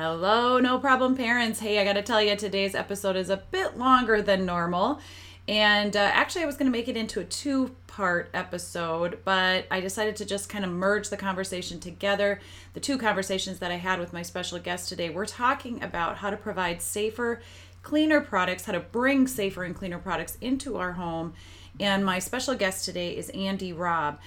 Hello, no problem, parents. Hey, I got to tell you, today's episode is a bit longer than normal. And uh, actually, I was going to make it into a two part episode, but I decided to just kind of merge the conversation together. The two conversations that I had with my special guest today, we're talking about how to provide safer, cleaner products, how to bring safer and cleaner products into our home. And my special guest today is Andee Robb.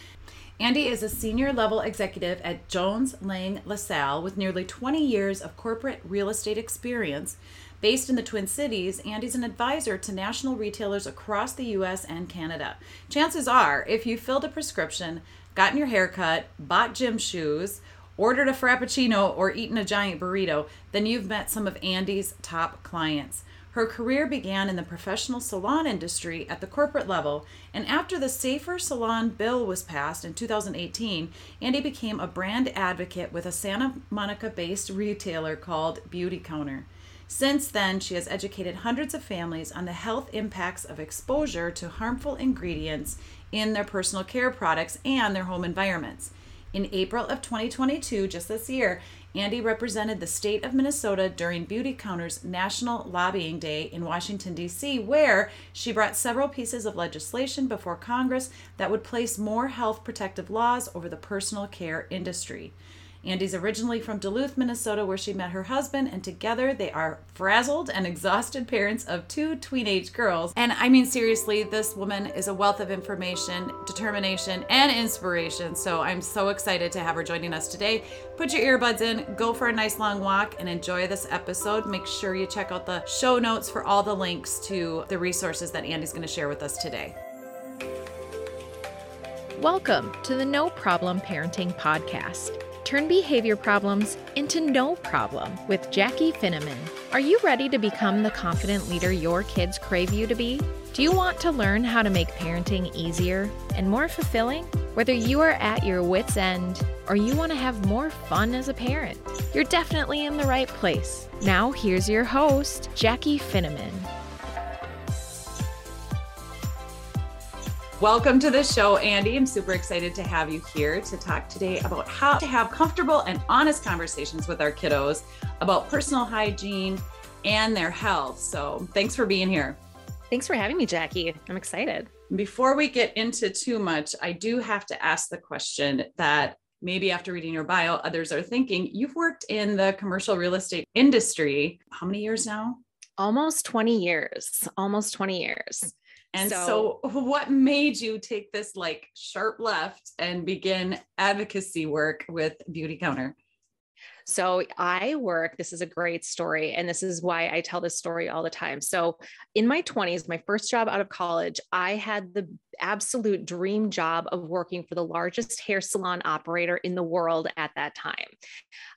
Andee is a senior level executive at Jones Lang LaSalle with nearly 20 years of corporate real estate experience. Based in the Twin Cities, Andee's an advisor to national retailers across the US and Canada. Chances are, if you filled a prescription, gotten your haircut, bought gym shoes, ordered a Frappuccino, or eaten a giant burrito, then you've met some of Andee's top clients. Her career began in the professional salon industry at the corporate level, and after the Safer Salon Bill was passed in 2018, Andee became a brand advocate with a Santa Monica based retailer called Beautycounter. Since then, she has educated hundreds of families on the health impacts of exposure to harmful ingredients in their personal care products and their home environments. In April of 2022, just this year, Andee represented the state of Minnesota during Beautycounter's National Lobbying Day in Washington, D.C., where she brought several pieces of legislation before Congress that would place more health protective laws over the personal care industry. Andee's originally from Duluth, Minnesota, where she met her husband, and together they are frazzled and exhausted parents of two teenage girls. And I mean, seriously, this woman is a wealth of information, determination, and inspiration. So I'm so excited to have her joining us today. Put your earbuds in, go for a nice long walk, and enjoy this episode. Make sure you check out the show notes for all the links to the resources that Andee's going to share with us today. Welcome to the No Problem Parenting Podcast Turn behavior problems into no problem with Jackie Finneman. Are you ready to become the confident leader your kids crave you to be? Do you want to learn how to make parenting easier and more fulfilling? Whether you are at your wits' end or you want to have more fun as a parent, you're definitely in the right place. Now, here's your host, Jackie Finneman. Welcome to the show, Andee. I'm super excited to have you here to talk today about how to have comfortable and honest conversations with our kiddos about personal hygiene and their health. So, thanks for being here. Thanks for having me, Jackie. I'm excited. Before we get into too much, I do have to ask the question that maybe after reading your bio, others are thinking you've worked in the commercial real estate industry. How many years now? Almost 20 years. Almost 20 years. And so, so, what made you take this like sharp left and begin advocacy work with Beautycounter? So I work, this is a great story. And this is why I tell this story all the time. So in my 20s, my first job out of college, I had the absolute dream job of working for the largest hair salon operator in the world at that time.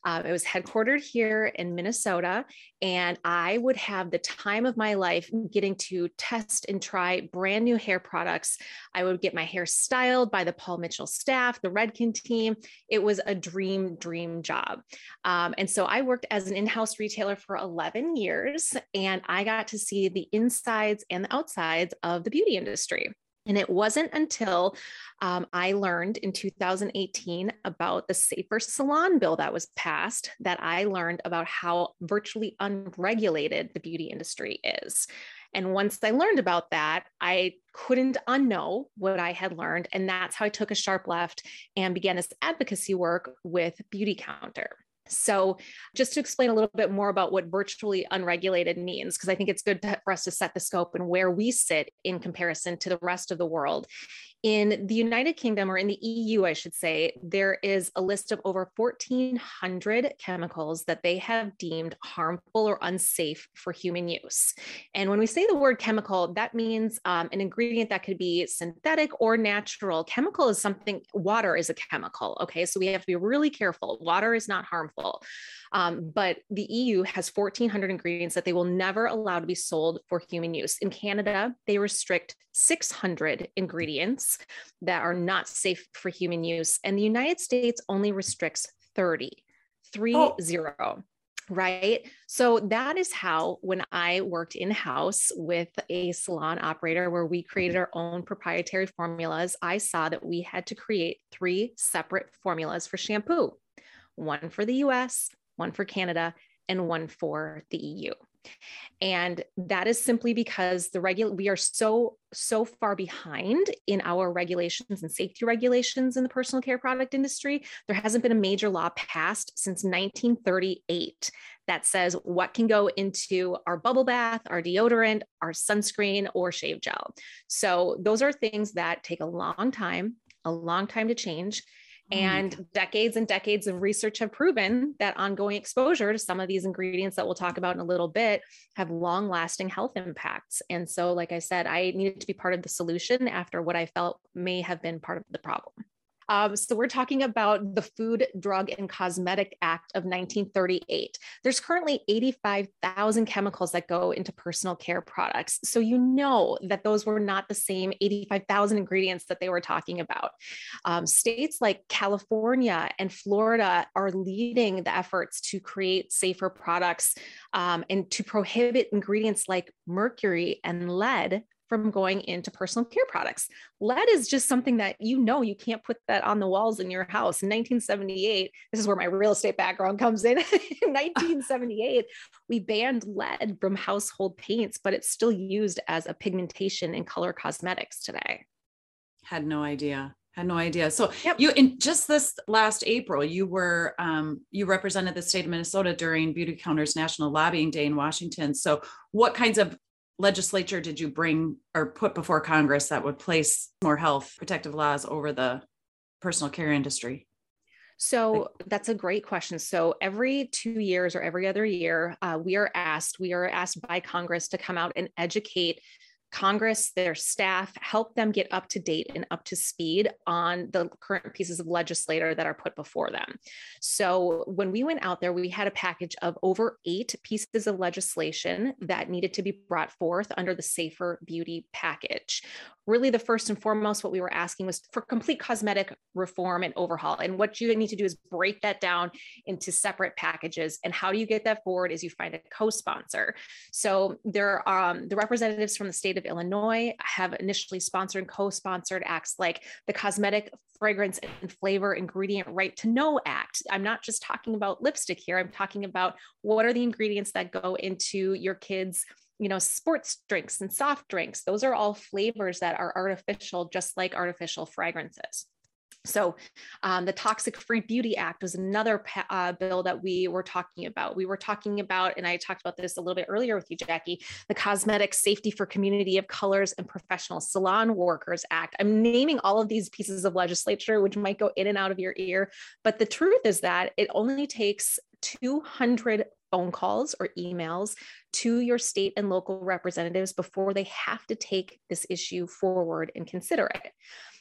Um, it was headquartered here in Minnesota, and I would have the time of my life getting to test and try brand new hair products. I would get my hair styled by the Paul Mitchell staff, the Redken team. It was a dream, dream job. Um, and so I worked as an in house retailer for 11 years, and I got to see the insides and the outsides of the beauty industry. And it wasn't until um, I learned in 2018 about the Safer Salon bill that was passed that I learned about how virtually unregulated the beauty industry is. And once I learned about that, I couldn't unknow what I had learned. And that's how I took a sharp left and began this advocacy work with Beautycounter. So, just to explain a little bit more about what virtually unregulated means, because I think it's good to, for us to set the scope and where we sit in comparison to the rest of the world, in the United Kingdom, or in the EU, I should say, there is a list of over 1,400 chemicals that they have deemed harmful or unsafe for human use. And when we say the word chemical, that means um, an ingredient that could be synthetic or natural. Chemical is something, water is a chemical. Okay. So we have to be really careful. Water is not harmful. Um, but the EU has 1,400 ingredients that they will never allow to be sold for human use. In Canada, they restrict 600 ingredients that are not safe for human use. And the United States only restricts 30, three oh. zero right? So that is how, when I worked in house with a salon operator where we created our own proprietary formulas, I saw that we had to create three separate formulas for shampoo one for the US, one for Canada, and one for the EU. And that is simply because the regular we are so so far behind in our regulations and safety regulations in the personal care product industry. There hasn't been a major law passed since 1938 that says what can go into our bubble bath, our deodorant, our sunscreen, or shave gel. So those are things that take a long time, a long time to change. And decades and decades of research have proven that ongoing exposure to some of these ingredients that we'll talk about in a little bit have long lasting health impacts. And so, like I said, I needed to be part of the solution after what I felt may have been part of the problem. Um, so we're talking about the Food, Drug, and Cosmetic Act of 1938. There's currently 85,000 chemicals that go into personal care products. So you know that those were not the same 85,000 ingredients that they were talking about. Um, states like California and Florida are leading the efforts to create safer products um, and to prohibit ingredients like mercury and lead from going into personal care products. Lead is just something that you know you can't put that on the walls in your house. In 1978, this is where my real estate background comes in. in 1978, we banned lead from household paints, but it's still used as a pigmentation in color cosmetics today. Had no idea had no idea so yep. you in just this last april you were um, you represented the state of minnesota during Beautycounters national lobbying day in washington so what kinds of legislature did you bring or put before Congress that would place more health protective laws over the personal care industry? So that's a great question. So every two years or every other year, uh, we are asked, we are asked by Congress to come out and educate Congress, their staff, help them get up to date and up to speed on the current pieces of legislator that are put before them. So when we went out there, we had a package of over eight pieces of legislation that needed to be brought forth under the Safer Beauty package. Really the first and foremost what we were asking was for complete cosmetic reform and overhaul. And what you need to do is break that down into separate packages. And how do you get that forward is you find a co-sponsor. So there are um, the representatives from the state of illinois have initially sponsored and co-sponsored acts like the cosmetic fragrance and flavor ingredient right to know act i'm not just talking about lipstick here i'm talking about what are the ingredients that go into your kids you know, sports drinks and soft drinks. Those are all flavors that are artificial, just like artificial fragrances. So, um, the Toxic Free Beauty Act was another uh, bill that we were talking about. We were talking about, and I talked about this a little bit earlier with you, Jackie, the Cosmetic Safety for Community of Colors and Professional Salon Workers Act. I'm naming all of these pieces of legislature, which might go in and out of your ear, but the truth is that it only takes 200 phone calls or emails to your state and local representatives before they have to take this issue forward and consider it.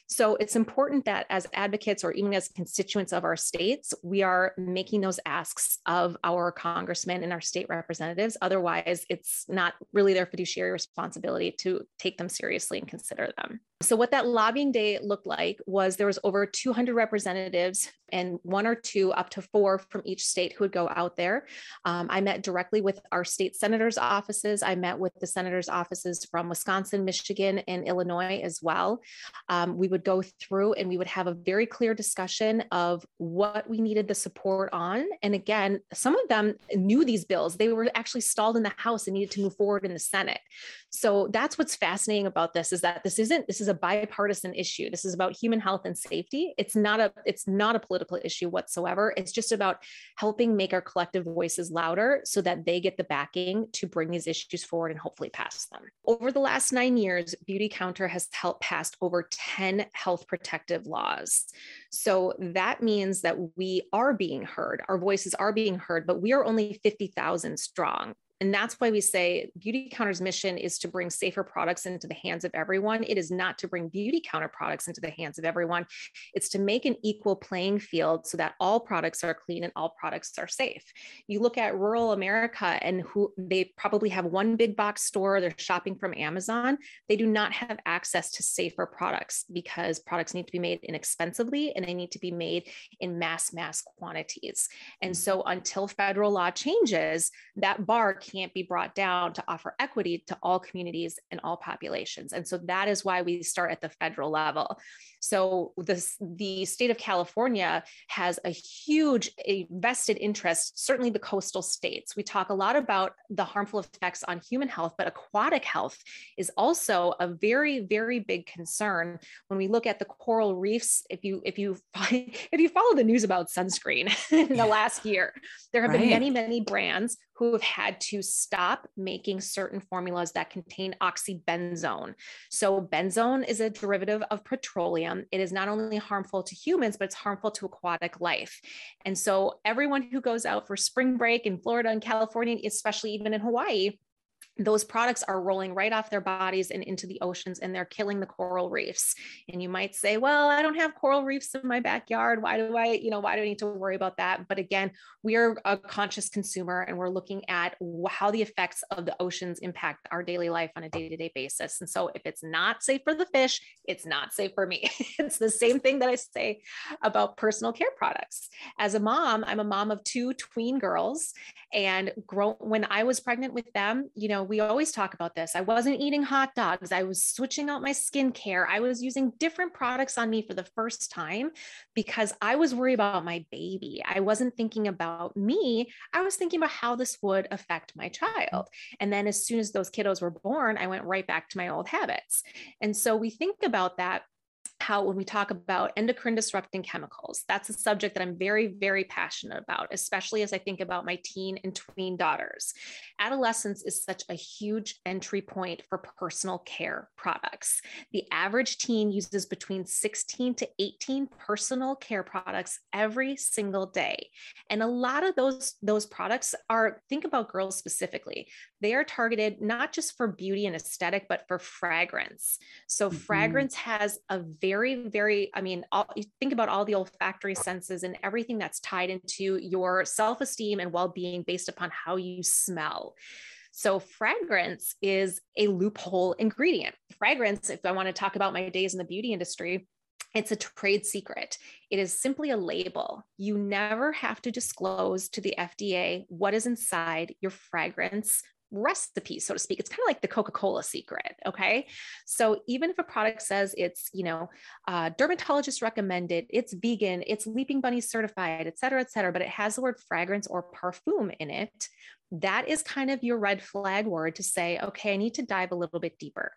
So it's important that as advocates or even as constituents of our states, we are making those asks of our congressmen and our state representatives. Otherwise, it's not really their fiduciary responsibility to take them seriously and consider them. So what that lobbying day looked like was there was over 200 representatives and one or two up to four from each state who would go out there. Um, I met directly with our state senators' offices. I met with the senators' offices from Wisconsin, Michigan, and Illinois as well. Um, we would go through and we would have a very clear discussion of what we needed the support on. And again, some of them knew these bills. They were actually stalled in the House and needed to move forward in the Senate. So that's what's fascinating about this is that this isn't this is a bipartisan issue. This is about human health and safety. It's not a it's not a political issue whatsoever. It's just about helping make our collective voices louder so that they get the backing to bring these issues forward and hopefully pass them. Over the last 9 years, Beautycounter has helped pass over 10 health protective laws. So that means that we are being heard. Our voices are being heard, but we are only 50,000 strong. And that's why we say Beautycounter's mission is to bring safer products into the hands of everyone. It is not to bring Beautycounter products into the hands of everyone. It's to make an equal playing field so that all products are clean and all products are safe. You look at rural America and who they probably have one big box store, they're shopping from Amazon. They do not have access to safer products because products need to be made inexpensively and they need to be made in mass, mass quantities. And mm. so until federal law changes, that bar can't be brought down to offer equity to all communities and all populations. And so that is why we start at the federal level. So this, the state of California has a huge vested interest, certainly the coastal states. We talk a lot about the harmful effects on human health, but aquatic health is also a very, very big concern when we look at the coral reefs. If you if you if you follow the news about sunscreen in the last year, there have right. been many, many brands who have had to stop making certain formulas that contain oxybenzone. So, benzone is a derivative of petroleum. It is not only harmful to humans, but it's harmful to aquatic life. And so, everyone who goes out for spring break in Florida and California, especially even in Hawaii, those products are rolling right off their bodies and into the oceans and they're killing the coral reefs. And you might say well i don't have coral reefs in my backyard. Why do i you know why do i need to worry about that? But again we are a conscious consumer and we're looking at how the effects of the oceans impact our daily life on a day-to-day basis. And so if it's not safe for the fish it's not safe for me. It's the same thing that i say about personal care products. As a mom i'm a mom of two tween girls and grow when i was pregnant with them you know we always talk about this. I wasn't eating hot dogs. I was switching out my skincare. I was using different products on me for the first time because I was worried about my baby. I wasn't thinking about me. I was thinking about how this would affect my child. And then as soon as those kiddos were born, I went right back to my old habits. And so we think about that how when we talk about endocrine disrupting chemicals, that's a subject that I'm very, very passionate about, especially as I think about my teen and tween daughters. Adolescence is such a huge entry point for personal care products. The average teen uses between 16 to 18 personal care products every single day. And a lot of those, those products are, think about girls specifically, they are targeted not just for beauty and aesthetic, but for fragrance. So, mm-hmm. fragrance has a very, very, very, I mean, all, think about all the olfactory senses and everything that's tied into your self esteem and well being based upon how you smell. So, fragrance is a loophole ingredient. Fragrance, if I want to talk about my days in the beauty industry, it's a trade secret. It is simply a label. You never have to disclose to the FDA what is inside your fragrance recipe, so to speak. It's kind of like the Coca Cola secret. Okay. So even if a product says it's, you know, uh, dermatologist recommended, it's vegan, it's Leaping Bunny certified, et cetera, et cetera, but it has the word fragrance or perfume in it, that is kind of your red flag word to say, okay, I need to dive a little bit deeper.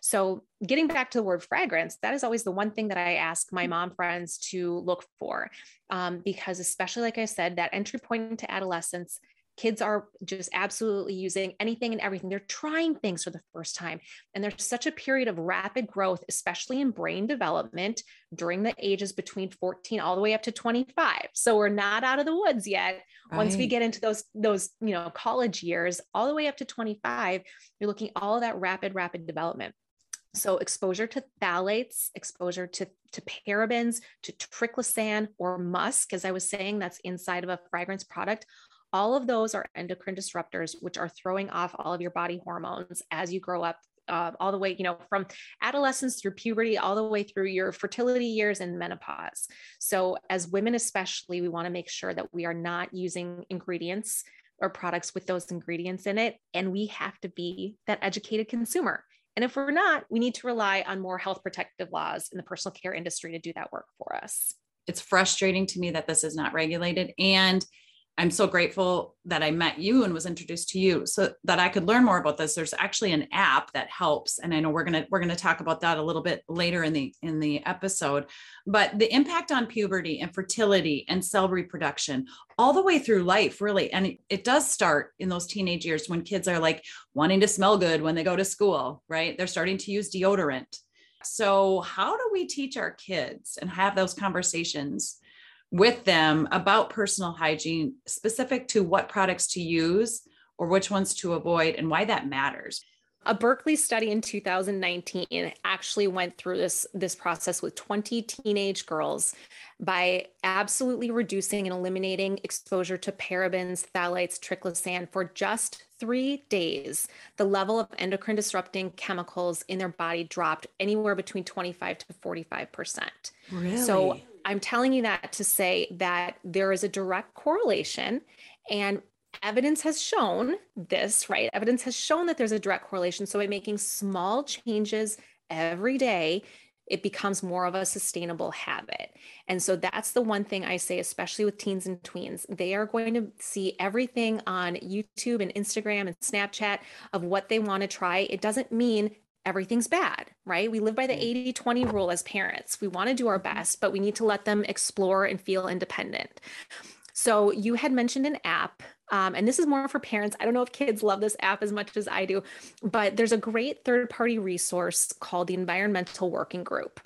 So, getting back to the word fragrance, that is always the one thing that I ask my mom friends to look for. Um, because, especially like I said, that entry point into adolescence kids are just absolutely using anything and everything. They're trying things for the first time. And there's such a period of rapid growth, especially in brain development during the ages between 14 all the way up to 25. So we're not out of the woods yet. Right. Once we get into those, those, you know, college years, all the way up to 25, you're looking all that rapid, rapid development. So exposure to phthalates, exposure to, to parabens, to triclosan or musk, as I was saying, that's inside of a fragrance product all of those are endocrine disruptors, which are throwing off all of your body hormones as you grow up uh, all the way, you know, from adolescence through puberty, all the way through your fertility years and menopause. So, as women, especially, we want to make sure that we are not using ingredients or products with those ingredients in it. And we have to be that educated consumer. And if we're not, we need to rely on more health protective laws in the personal care industry to do that work for us. It's frustrating to me that this is not regulated. And I'm so grateful that I met you and was introduced to you so that I could learn more about this. There's actually an app that helps and I know we're going to we're going to talk about that a little bit later in the in the episode. But the impact on puberty and fertility and cell reproduction all the way through life really and it, it does start in those teenage years when kids are like wanting to smell good when they go to school, right? They're starting to use deodorant. So how do we teach our kids and have those conversations with them about personal hygiene specific to what products to use or which ones to avoid and why that matters. A Berkeley study in 2019 actually went through this, this process with 20 teenage girls by absolutely reducing and eliminating exposure to parabens, phthalates, triclosan for just three days. The level of endocrine disrupting chemicals in their body dropped anywhere between 25 to 45%. Really? So I'm telling you that to say that there is a direct correlation. And evidence has shown this, right? Evidence has shown that there's a direct correlation. So by making small changes every day, it becomes more of a sustainable habit. And so that's the one thing I say, especially with teens and tweens. They are going to see everything on YouTube and Instagram and Snapchat of what they want to try. It doesn't mean everything's bad, right? We live by the 80 20 rule as parents. We want to do our mm-hmm. best, but we need to let them explore and feel independent. So you had mentioned an app, um, and this is more for parents. I don't know if kids love this app as much as I do, but there's a great third party resource called the Environmental Working Group.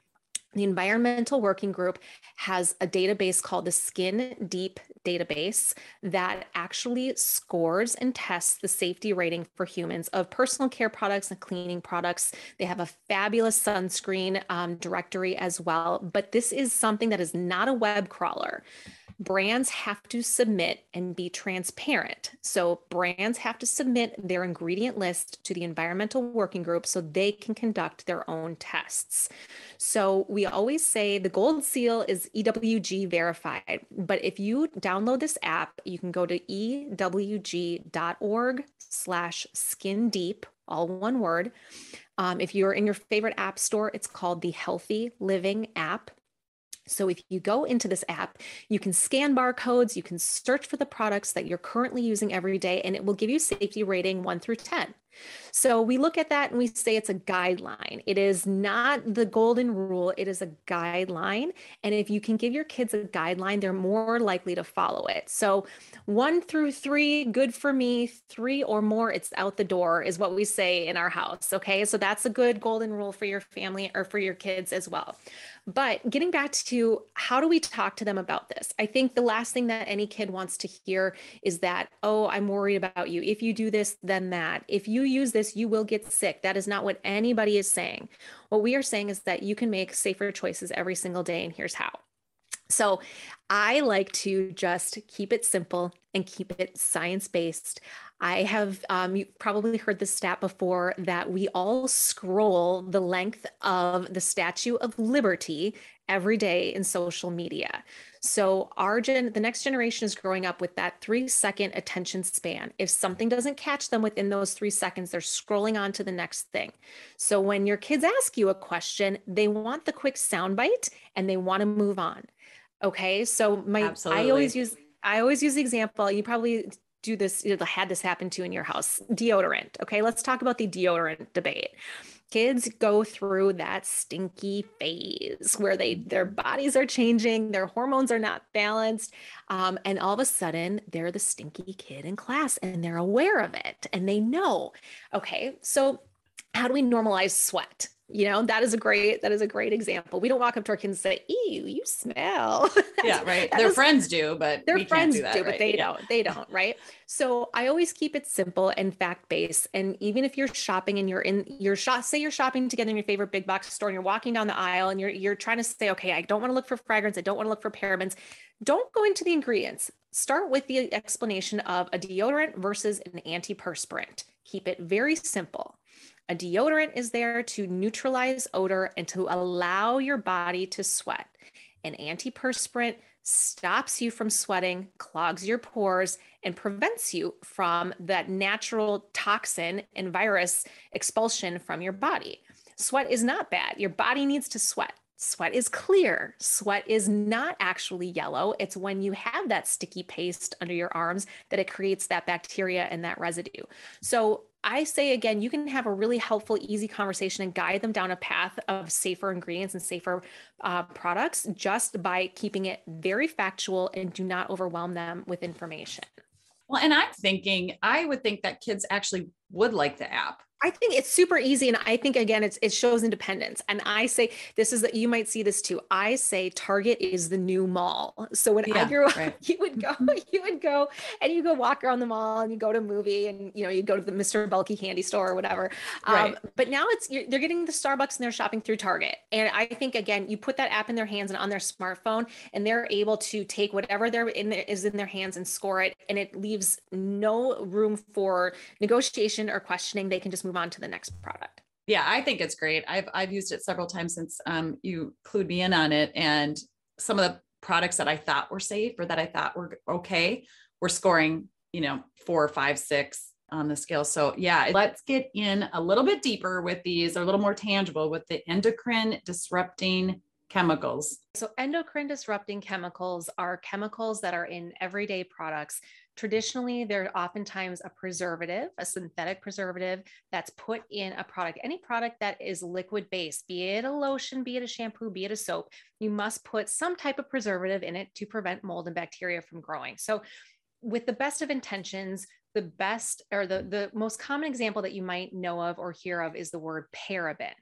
The Environmental Working Group has a database called the Skin Deep database that actually scores and tests the safety rating for humans of personal care products and cleaning products. They have a fabulous sunscreen um, directory as well, but this is something that is not a web crawler brands have to submit and be transparent. So, brands have to submit their ingredient list to the environmental working group so they can conduct their own tests. So, we always say the gold seal is EWG verified, but if you download this app, you can go to ewg.org slash skin deep, all one word. Um, if you're in your favorite app store, it's called the Healthy Living app. So if you go into this app, you can scan barcodes, you can search for the products that you're currently using every day, and it will give you safety rating one through 10. So we look at that and we say it's a guideline. It is not the golden rule, it is a guideline. And if you can give your kids a guideline, they're more likely to follow it. So one through three, good for me. Three or more, it's out the door, is what we say in our house. Okay. So that's a good golden rule for your family or for your kids as well. But getting back to how do we talk to them about this? I think the last thing that any kid wants to hear is that, oh, I'm worried about you. If you do this, then that. If you use this, you will get sick. That is not what anybody is saying. What we are saying is that you can make safer choices every single day, and here's how. So I like to just keep it simple and keep it science based. I have um, you probably heard the stat before that we all scroll the length of the Statue of Liberty every day in social media. So our gen the next generation is growing up with that 3 second attention span. If something doesn't catch them within those 3 seconds, they're scrolling on to the next thing. So when your kids ask you a question, they want the quick soundbite and they want to move on. Okay? So my Absolutely. I always use I always use the example. You probably do this, you know, had this happen to in your house. Deodorant. Okay, let's talk about the deodorant debate. Kids go through that stinky phase where they their bodies are changing, their hormones are not balanced, um, and all of a sudden they're the stinky kid in class, and they're aware of it, and they know. Okay, so how do we normalize sweat? You know that is a great that is a great example. We don't walk up to our kids and say ew you smell. Yeah right. Their is, friends do but their friends do, that, do right? but they yeah. don't they don't right? So i always keep it simple and fact based and even if you're shopping and you're in your shop say you're shopping together in your favorite big box store and you're walking down the aisle and you're you're trying to say okay i don't want to look for fragrance. I don't want to look for parabens. Don't go into the ingredients. Start with the explanation of a deodorant versus an antiperspirant. Keep it very simple a deodorant is there to neutralize odor and to allow your body to sweat. An antiperspirant stops you from sweating, clogs your pores, and prevents you from that natural toxin and virus expulsion from your body. Sweat is not bad. Your body needs to sweat. Sweat is clear. Sweat is not actually yellow. It's when you have that sticky paste under your arms that it creates that bacteria and that residue. So, I say again, you can have a really helpful, easy conversation and guide them down a path of safer ingredients and safer uh, products just by keeping it very factual and do not overwhelm them with information. Well, and I'm thinking, I would think that kids actually would like the app I think it's super easy. And I think again, it's it shows independence. And I say this is that you might see this too. I say Target is the new mall. So when yeah, I grew up, right. you would go, you would go and you go walk around the mall and you go to a movie and you know, you go to the Mr. Bulky candy store or whatever. Um, right. Um, but now it's they're getting the Starbucks and they're shopping through Target. And I think again, you put that app in their hands and on their smartphone, and they're able to take whatever they're in there is in their hands and score it. And it leaves no room for negotiation or questioning. They can just move on to the next product. Yeah, I think it's great. I've I've used it several times since um, you clued me in on it, and some of the products that I thought were safe or that I thought were okay were scoring you know, four, five, six on the scale. So yeah, let's get in a little bit deeper with these, a little more tangible with the endocrine disrupting chemicals. So endocrine disrupting chemicals are chemicals that are in everyday products. Traditionally, they're oftentimes a preservative, a synthetic preservative that's put in a product. Any product that is liquid based, be it a lotion, be it a shampoo, be it a soap, you must put some type of preservative in it to prevent mold and bacteria from growing. So with the best of intentions, the best or the, the most common example that you might know of or hear of is the word paraben.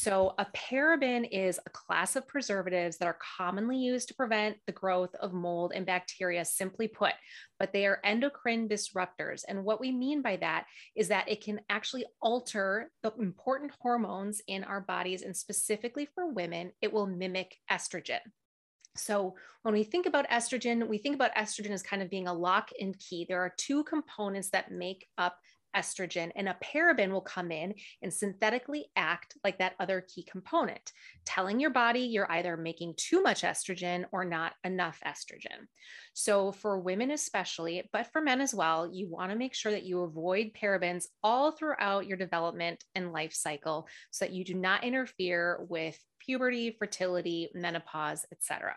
So, a paraben is a class of preservatives that are commonly used to prevent the growth of mold and bacteria, simply put, but they are endocrine disruptors. And what we mean by that is that it can actually alter the important hormones in our bodies. And specifically for women, it will mimic estrogen. So, when we think about estrogen, we think about estrogen as kind of being a lock and key. There are two components that make up estrogen, and a paraben will come in and synthetically act like that other key component, telling your body you're either making too much estrogen or not enough estrogen. So, for women especially, but for men as well, you want to make sure that you avoid parabens all throughout your development and life cycle so that you do not interfere with puberty, fertility, menopause, etc.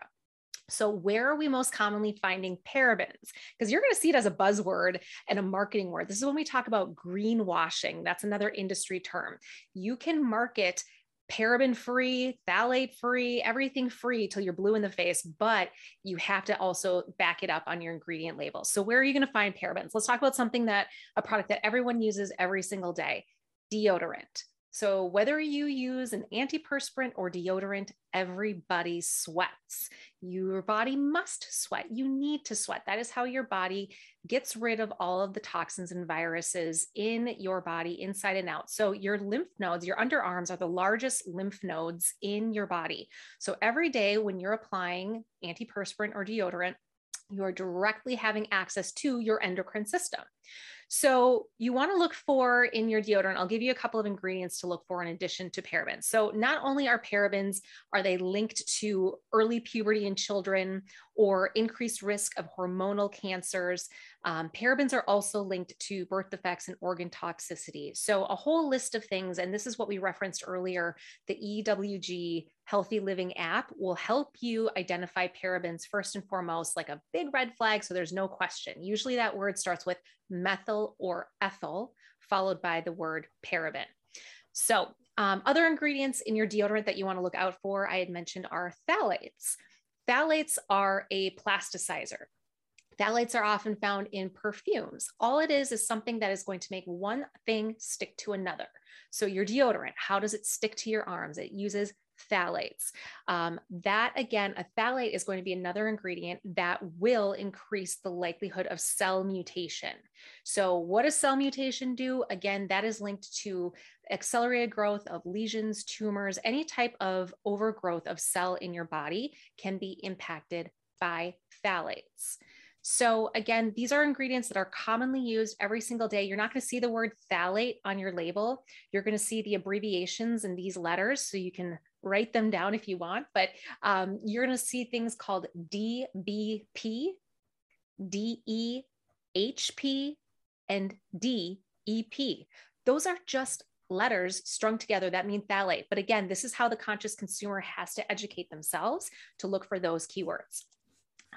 So, where are we most commonly finding parabens? Because you're going to see it as a buzzword and a marketing word. This is when we talk about greenwashing. That's another industry term. You can market paraben free, phthalate free, everything free till you're blue in the face, but you have to also back it up on your ingredient label. So, where are you going to find parabens? Let's talk about something that a product that everyone uses every single day deodorant. So, whether you use an antiperspirant or deodorant, everybody sweats. Your body must sweat. You need to sweat. That is how your body gets rid of all of the toxins and viruses in your body, inside and out. So, your lymph nodes, your underarms are the largest lymph nodes in your body. So, every day when you're applying antiperspirant or deodorant, you are directly having access to your endocrine system. So you want to look for in your deodorant, I'll give you a couple of ingredients to look for in addition to parabens. So not only are parabens, are they linked to early puberty in children or increased risk of hormonal cancers, um, parabens are also linked to birth defects and organ toxicity. So a whole list of things, and this is what we referenced earlier, the EWG Healthy Living app will help you identify parabens first and foremost, like a big red flag. So there's no question. Usually that word starts with methyl or ethyl, followed by the word paraben. So, um, other ingredients in your deodorant that you want to look out for, I had mentioned, are phthalates. Phthalates are a plasticizer. Phthalates are often found in perfumes. All it is is something that is going to make one thing stick to another. So, your deodorant, how does it stick to your arms? It uses phthalates. Um, that again, a phthalate is going to be another ingredient that will increase the likelihood of cell mutation. So, what does cell mutation do? Again, that is linked to accelerated growth of lesions, tumors, any type of overgrowth of cell in your body can be impacted by phthalates. So, again, these are ingredients that are commonly used every single day. You're not going to see the word phthalate on your label. You're going to see the abbreviations in these letters so you can write them down if you want, but um, you're going to see things called DBP, DEHP, and DEP. Those are just letters strung together that mean phthalate. But again, this is how the conscious consumer has to educate themselves to look for those keywords.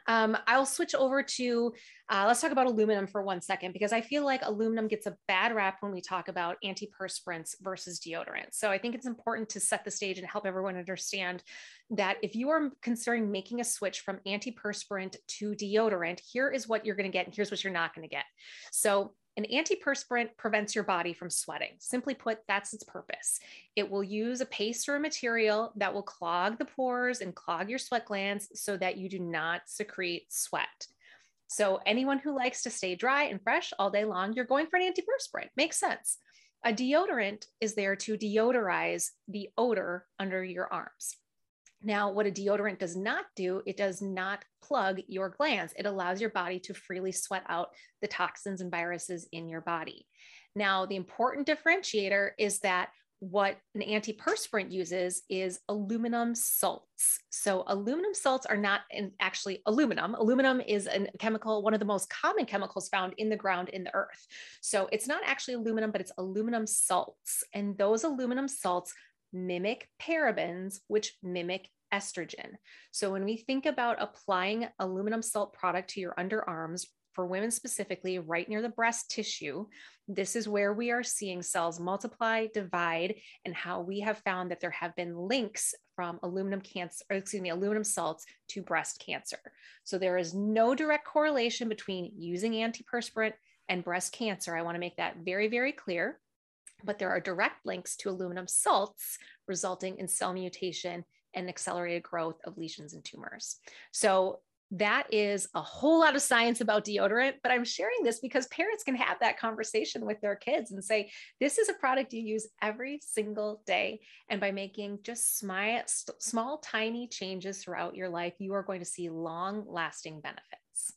Um, I'll switch over to uh, let's talk about aluminum for one second because I feel like aluminum gets a bad rap when we talk about antiperspirants versus deodorant. So I think it's important to set the stage and help everyone understand that if you are considering making a switch from antiperspirant to deodorant, here is what you're going to get, and here's what you're not going to get. So an antiperspirant prevents your body from sweating. Simply put, that's its purpose. It will use a paste or a material that will clog the pores and clog your sweat glands so that you do not secrete sweat. So, anyone who likes to stay dry and fresh all day long, you're going for an antiperspirant. Makes sense. A deodorant is there to deodorize the odor under your arms. Now, what a deodorant does not do, it does not plug your glands. It allows your body to freely sweat out the toxins and viruses in your body. Now, the important differentiator is that what an antiperspirant uses is aluminum salts. So aluminum salts are not actually aluminum. Aluminum is a chemical, one of the most common chemicals found in the ground in the earth. So it's not actually aluminum, but it's aluminum salts. And those aluminum salts mimic parabens, which mimic estrogen. So when we think about applying aluminum salt product to your underarms, for women specifically, right near the breast tissue, this is where we are seeing cells multiply, divide, and how we have found that there have been links from aluminum cancer, excuse me, aluminum salts to breast cancer. So there is no direct correlation between using antiperspirant and breast cancer. I want to make that very, very clear. But there are direct links to aluminum salts resulting in cell mutation and accelerated growth of lesions and tumors. So that is a whole lot of science about deodorant, but I'm sharing this because parents can have that conversation with their kids and say, this is a product you use every single day. And by making just small, small tiny changes throughout your life, you are going to see long lasting benefits.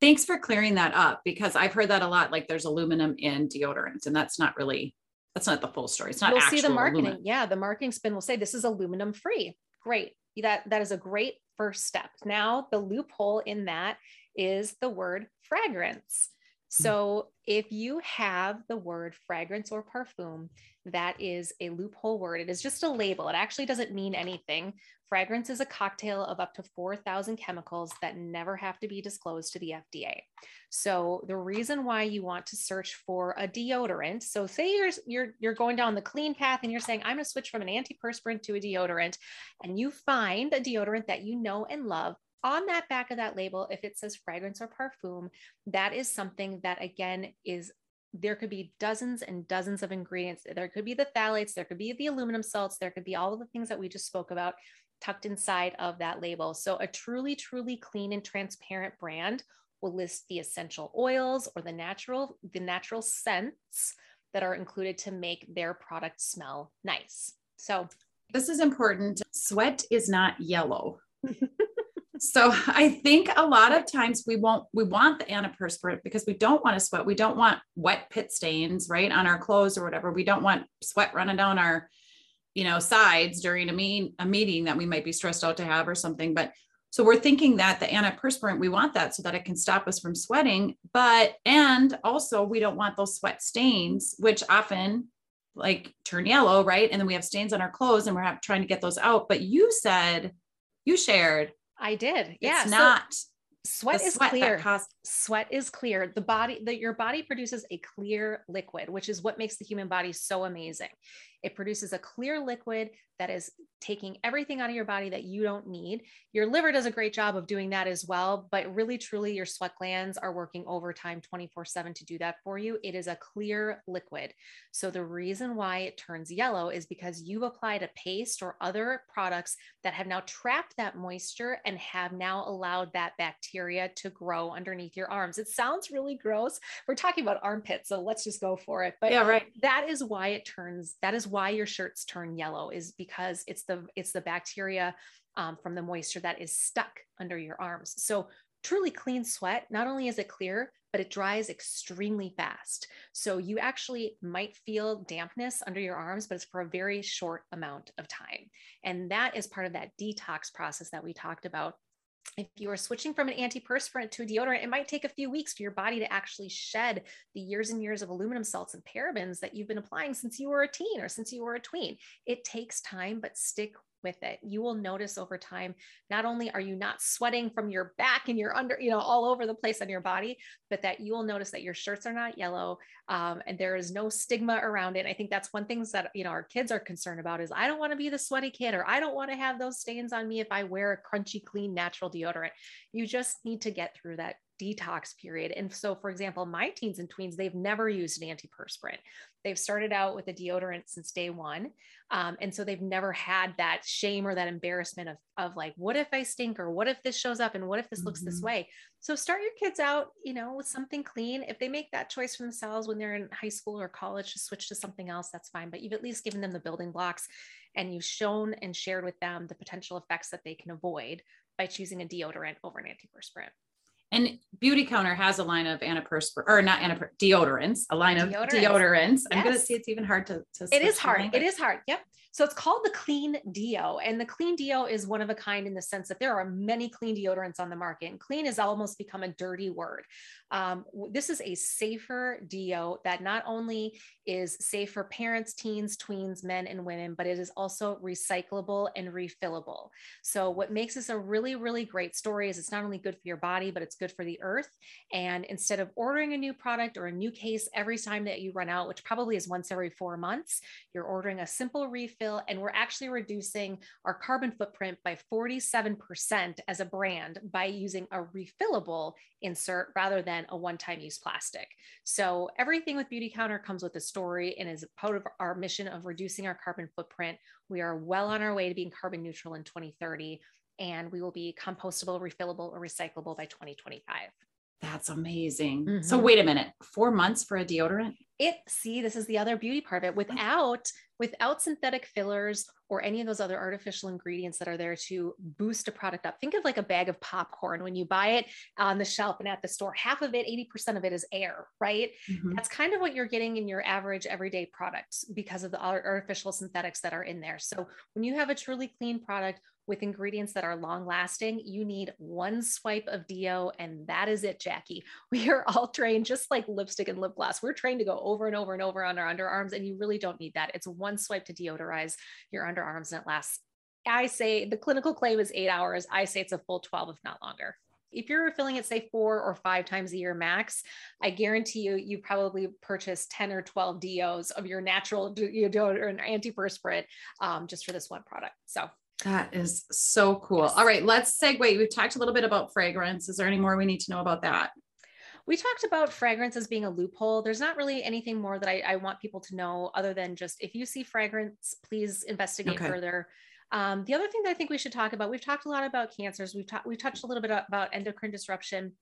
Thanks for clearing that up because I've heard that a lot. Like there's aluminum in deodorants, and that's not really that's not the full story. It's not. You'll see the marketing. Aluminum. Yeah, the marketing spin will say this is aluminum free. Great. That that is a great first step. Now, the loophole in that is the word fragrance. Hmm. So, if you have the word fragrance or perfume, that is a loophole word. It is just a label. It actually doesn't mean anything. Fragrance is a cocktail of up to 4,000 chemicals that never have to be disclosed to the FDA. So the reason why you want to search for a deodorant, so say you're you're you're going down the clean path and you're saying I'm going to switch from an antiperspirant to a deodorant and you find a deodorant that you know and love on that back of that label if it says fragrance or perfume, that is something that again is there could be dozens and dozens of ingredients. There could be the phthalates, there could be the aluminum salts, there could be all of the things that we just spoke about tucked inside of that label. So a truly, truly clean and transparent brand will list the essential oils or the natural, the natural scents that are included to make their product smell nice. So this is important. Sweat is not yellow. so I think a lot of times we won't we want the antiperspirant because we don't want to sweat. We don't want wet pit stains, right, on our clothes or whatever. We don't want sweat running down our, you know, sides during a mean a meeting that we might be stressed out to have or something. But so we're thinking that the antiperspirant, we want that so that it can stop us from sweating. But and also we don't want those sweat stains, which often like turn yellow, right? And then we have stains on our clothes and we're trying to get those out. But you said you shared I did. Yeah. It's not sweat is sweat clear. Cost- sweat is clear. The body, that your body produces a clear liquid, which is what makes the human body so amazing. It produces a clear liquid that is taking everything out of your body that you don't need. Your liver does a great job of doing that as well, but really, truly, your sweat glands are working overtime 24 7 to do that for you. It is a clear liquid. So, the reason why it turns yellow is because you've applied a paste or other products that have now trapped that moisture and have now allowed that bacteria to grow underneath your arms. It sounds really gross. We're talking about armpits, so let's just go for it. But yeah, right. That is why it turns, that is why your shirts turn yellow is because it's the it's the bacteria um, from the moisture that is stuck under your arms. So truly clean sweat, not only is it clear, but it dries extremely fast. So you actually might feel dampness under your arms, but it's for a very short amount of time. And that is part of that detox process that we talked about if you are switching from an antiperspirant to a deodorant, it might take a few weeks for your body to actually shed the years and years of aluminum salts and parabens that you've been applying since you were a teen or since you were a tween. It takes time, but stick with it. You will notice over time, not only are you not sweating from your back and your under, you know, all over the place on your body, but that you will notice that your shirts are not yellow um, and there is no stigma around it. I think that's one things that, you know, our kids are concerned about is I don't want to be the sweaty kid or I don't want to have those stains on me if I wear a crunchy, clean, natural deodorant. You just need to get through that detox period. And so, for example, my teens and tweens, they've never used an antiperspirant. They've started out with a deodorant since day one. Um, and so they've never had that shame or that embarrassment of, of like, what if I stink or what if this shows up and what if this mm-hmm. looks this mm-hmm. way? So start your kids out, you know, with something clean. If they make that choice for themselves when they're in high school or college to switch to something else, that's fine. But you've at least given them the building blocks and you've shown and shared with them the potential effects that they can avoid by choosing a deodorant over an antiperspirant. And Beautycounter has a line of antiperspirant or not antiperspirant deodorants, a line of deodorants. deodorants. I'm gonna see it's even hard to. to it is hard. It is hard. Yep. So it's called the Clean Deo. And the Clean Deo is one of a kind in the sense that there are many clean deodorants on the market. And clean has almost become a dirty word. Um, this is a safer deo that not only is safe for parents, teens, tweens, men, and women, but it is also recyclable and refillable. So, what makes this a really, really great story is it's not only good for your body, but it's good for the earth. And instead of ordering a new product or a new case every time that you run out, which probably is once every four months, you're ordering a simple refill. And we're actually reducing our carbon footprint by 47% as a brand by using a refillable insert rather than a one time use plastic. So everything with Beautycounter comes with a story and is part of our mission of reducing our carbon footprint. We are well on our way to being carbon neutral in 2030, and we will be compostable, refillable, or recyclable by 2025. That's amazing. Mm-hmm. So wait a minute, four months for a deodorant? It see, this is the other beauty part of it. Without without synthetic fillers or any of those other artificial ingredients that are there to boost a product up. Think of like a bag of popcorn when you buy it on the shelf and at the store, half of it, 80% of it is air, right? Mm-hmm. That's kind of what you're getting in your average everyday products because of the artificial synthetics that are in there. So when you have a truly clean product with ingredients that are long lasting, you need one swipe of Deo, and that is it, Jackie. We are all trained, just like lipstick and lip gloss. We're trained to go over and over and over on our underarms, and you really don't need that. It's one swipe to deodorize your underarms, and it lasts. I say the clinical claim is eight hours. I say it's a full 12, if not longer if you're refilling it say four or five times a year max i guarantee you you probably purchased 10 or 12 dos of your natural deodorant antiperspirant um, just for this one product so that is so cool. Yes. All right, let's segue. We've talked a little bit about fragrance. Is there any more we need to know about that? We talked about fragrance as being a loophole. There's not really anything more that I, I want people to know other than just if you see fragrance, please investigate okay. further. Um, the other thing that I think we should talk about, we've talked a lot about cancers. We've talked, we've touched a little bit about endocrine disruption.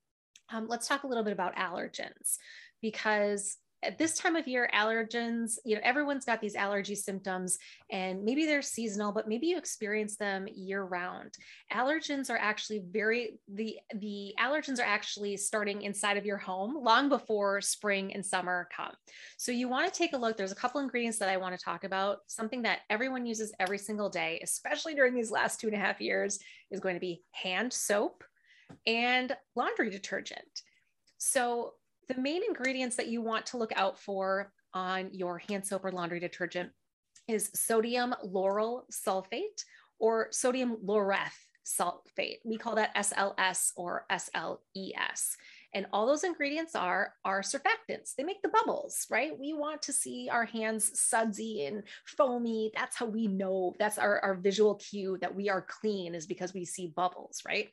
Um, let's talk a little bit about allergens because at this time of year allergens you know everyone's got these allergy symptoms and maybe they're seasonal but maybe you experience them year round. Allergens are actually very the the allergens are actually starting inside of your home long before spring and summer come. So you want to take a look there's a couple ingredients that i want to talk about. Something that everyone uses every single day especially during these last two and a half years is going to be hand soap and laundry detergent. So the main ingredients that you want to look out for on your hand soap or laundry detergent is sodium lauryl sulfate or sodium laureth sulfate. We call that SLS or SLES. And all those ingredients are are surfactants. They make the bubbles, right? We want to see our hands sudsy and foamy. That's how we know that's our, our visual cue that we are clean is because we see bubbles, right?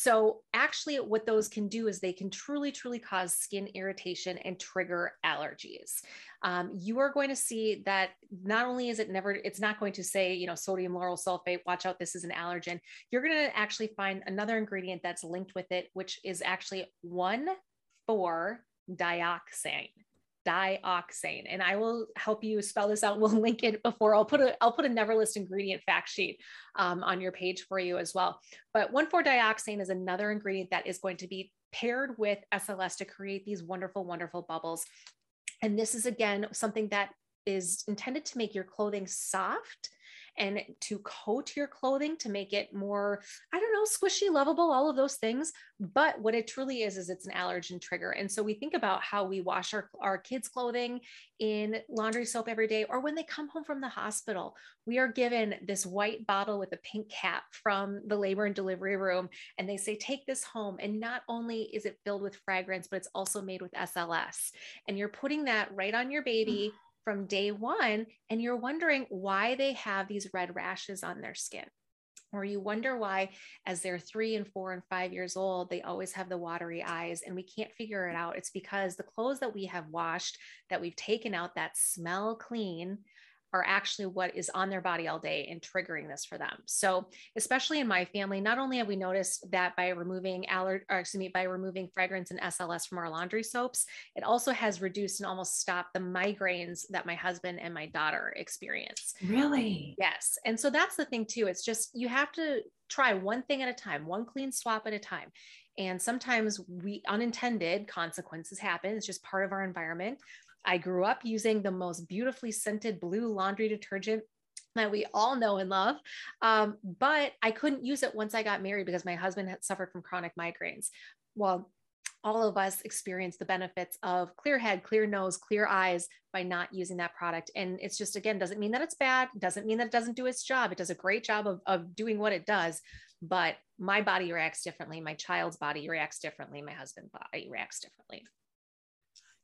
So actually what those can do is they can truly, truly cause skin irritation and trigger allergies. Um, you are going to see that not only is it never, it's not going to say, you know, sodium lauryl sulfate, watch out, this is an allergen. You're going to actually find another ingredient that's linked with it, which is actually one 4 dioxane dioxane and i will help you spell this out. We'll link it before. I'll put a i'll put a neverlist ingredient fact sheet um, on your page for you as well. But 1,4-dioxane is another ingredient that is going to be paired with sls to create these wonderful wonderful bubbles. And this is again something that is intended to make your clothing soft and to coat your clothing to make it more, I don't know, squishy, lovable, all of those things. But what it truly is, is it's an allergen trigger. And so we think about how we wash our, our kids' clothing in laundry soap every day, or when they come home from the hospital, we are given this white bottle with a pink cap from the labor and delivery room. And they say, take this home. And not only is it filled with fragrance, but it's also made with SLS. And you're putting that right on your baby from day one and you're wondering why they have these red rashes on their skin. Or you wonder why, as they're three and four and five years old, they always have the watery eyes and we can't figure it out. It's because the clothes that we have washed, that we've taken out that smell clean, are actually what is on their body all day and triggering this for them. So, especially in my family, not only have we noticed that by removing aller, or excuse me, by removing fragrance and SLS from our laundry soaps, it also has reduced and almost stopped the migraines that my husband and my daughter experience. Really? Yes. And so that's the thing too. It's just you have to try one thing at a time, one clean swap at a time. And sometimes we unintended consequences happen. It's just part of our environment. I grew up using the most beautifully scented blue laundry detergent that we all know and love. Um, but I couldn't use it once I got married because my husband had suffered from chronic migraines. Well, all of us experience the benefits of clear head, clear nose, clear eyes by not using that product. And it's just, again, doesn't mean that it's bad, doesn't mean that it doesn't do its job. It does a great job of, of doing what it does. But my body reacts differently. My child's body reacts differently. My husband's body reacts differently.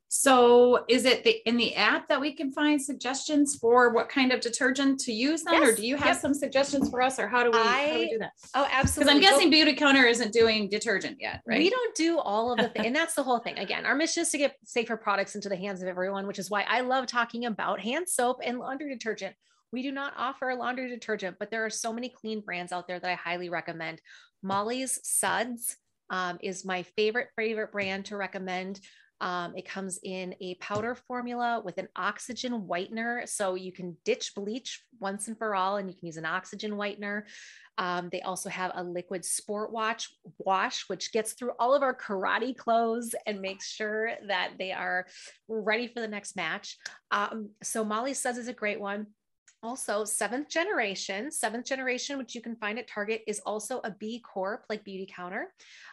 So is it the in the app that we can find suggestions for what kind of detergent to use then? Yes. Or do you have yep. some suggestions for us or how do we, I, how do, we do that? Oh, absolutely. Because I'm guessing Beautycounter isn't doing detergent yet, right? We don't do all of the thing. and that's the whole thing. Again, our mission is to get safer products into the hands of everyone, which is why I love talking about hand soap and laundry detergent. We do not offer laundry detergent, but there are so many clean brands out there that I highly recommend. Molly's Suds um, is my favorite, favorite brand to recommend. Um, it comes in a powder formula with an oxygen whitener. So you can ditch bleach once and for all, and you can use an oxygen whitener. Um, they also have a liquid sport watch wash, which gets through all of our karate clothes and makes sure that they are ready for the next match. Um, so Molly's Suds is a great one. Also, seventh generation, seventh generation, which you can find at Target, is also a B Corp like Beautycounter.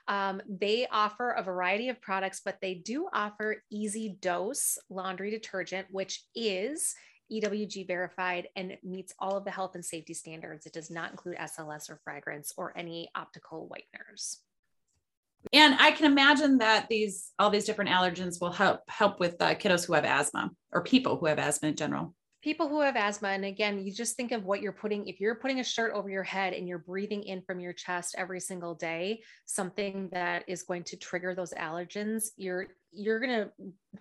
Um, they offer a variety of products, but they do offer Easy Dose laundry detergent, which is EWG verified and meets all of the health and safety standards. It does not include SLS or fragrance or any optical whiteners. And I can imagine that these all these different allergens will help help with uh, kiddos who have asthma or people who have asthma in general people who have asthma and again you just think of what you're putting if you're putting a shirt over your head and you're breathing in from your chest every single day something that is going to trigger those allergens you're you're going to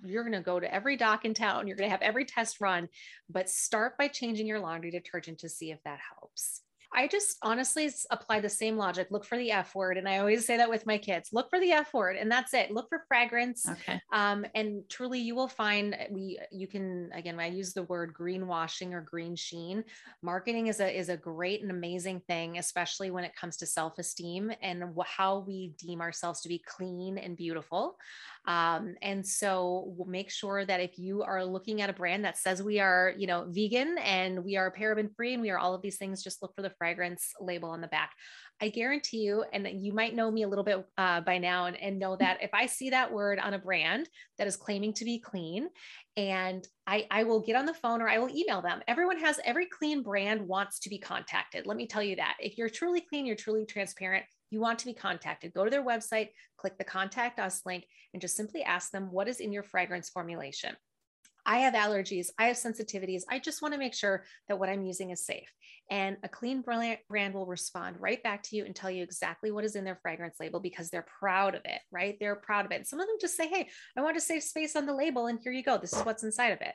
you're going to go to every doc in town you're going to have every test run but start by changing your laundry detergent to see if that helps I just honestly apply the same logic. Look for the F word. And I always say that with my kids look for the F word, and that's it. Look for fragrance. Okay. Um, and truly, you will find we, you can, again, I use the word greenwashing or green sheen. Marketing is a, is a great and amazing thing, especially when it comes to self esteem and how we deem ourselves to be clean and beautiful. Um, and so we'll make sure that if you are looking at a brand that says we are, you know, vegan and we are paraben free and we are all of these things, just look for the fragrance label on the back. I guarantee you, and you might know me a little bit uh, by now and, and know that if I see that word on a brand that is claiming to be clean, and I, I will get on the phone or I will email them. Everyone has every clean brand wants to be contacted. Let me tell you that. If you're truly clean, you're truly transparent, you want to be contacted. Go to their website, click the contact us link, and just simply ask them what is in your fragrance formulation. I have allergies, I have sensitivities. I just want to make sure that what I'm using is safe. And a clean brand will respond right back to you and tell you exactly what is in their fragrance label because they're proud of it, right? They're proud of it. Some of them just say, Hey, I want to save space on the label, and here you go. This is what's inside of it.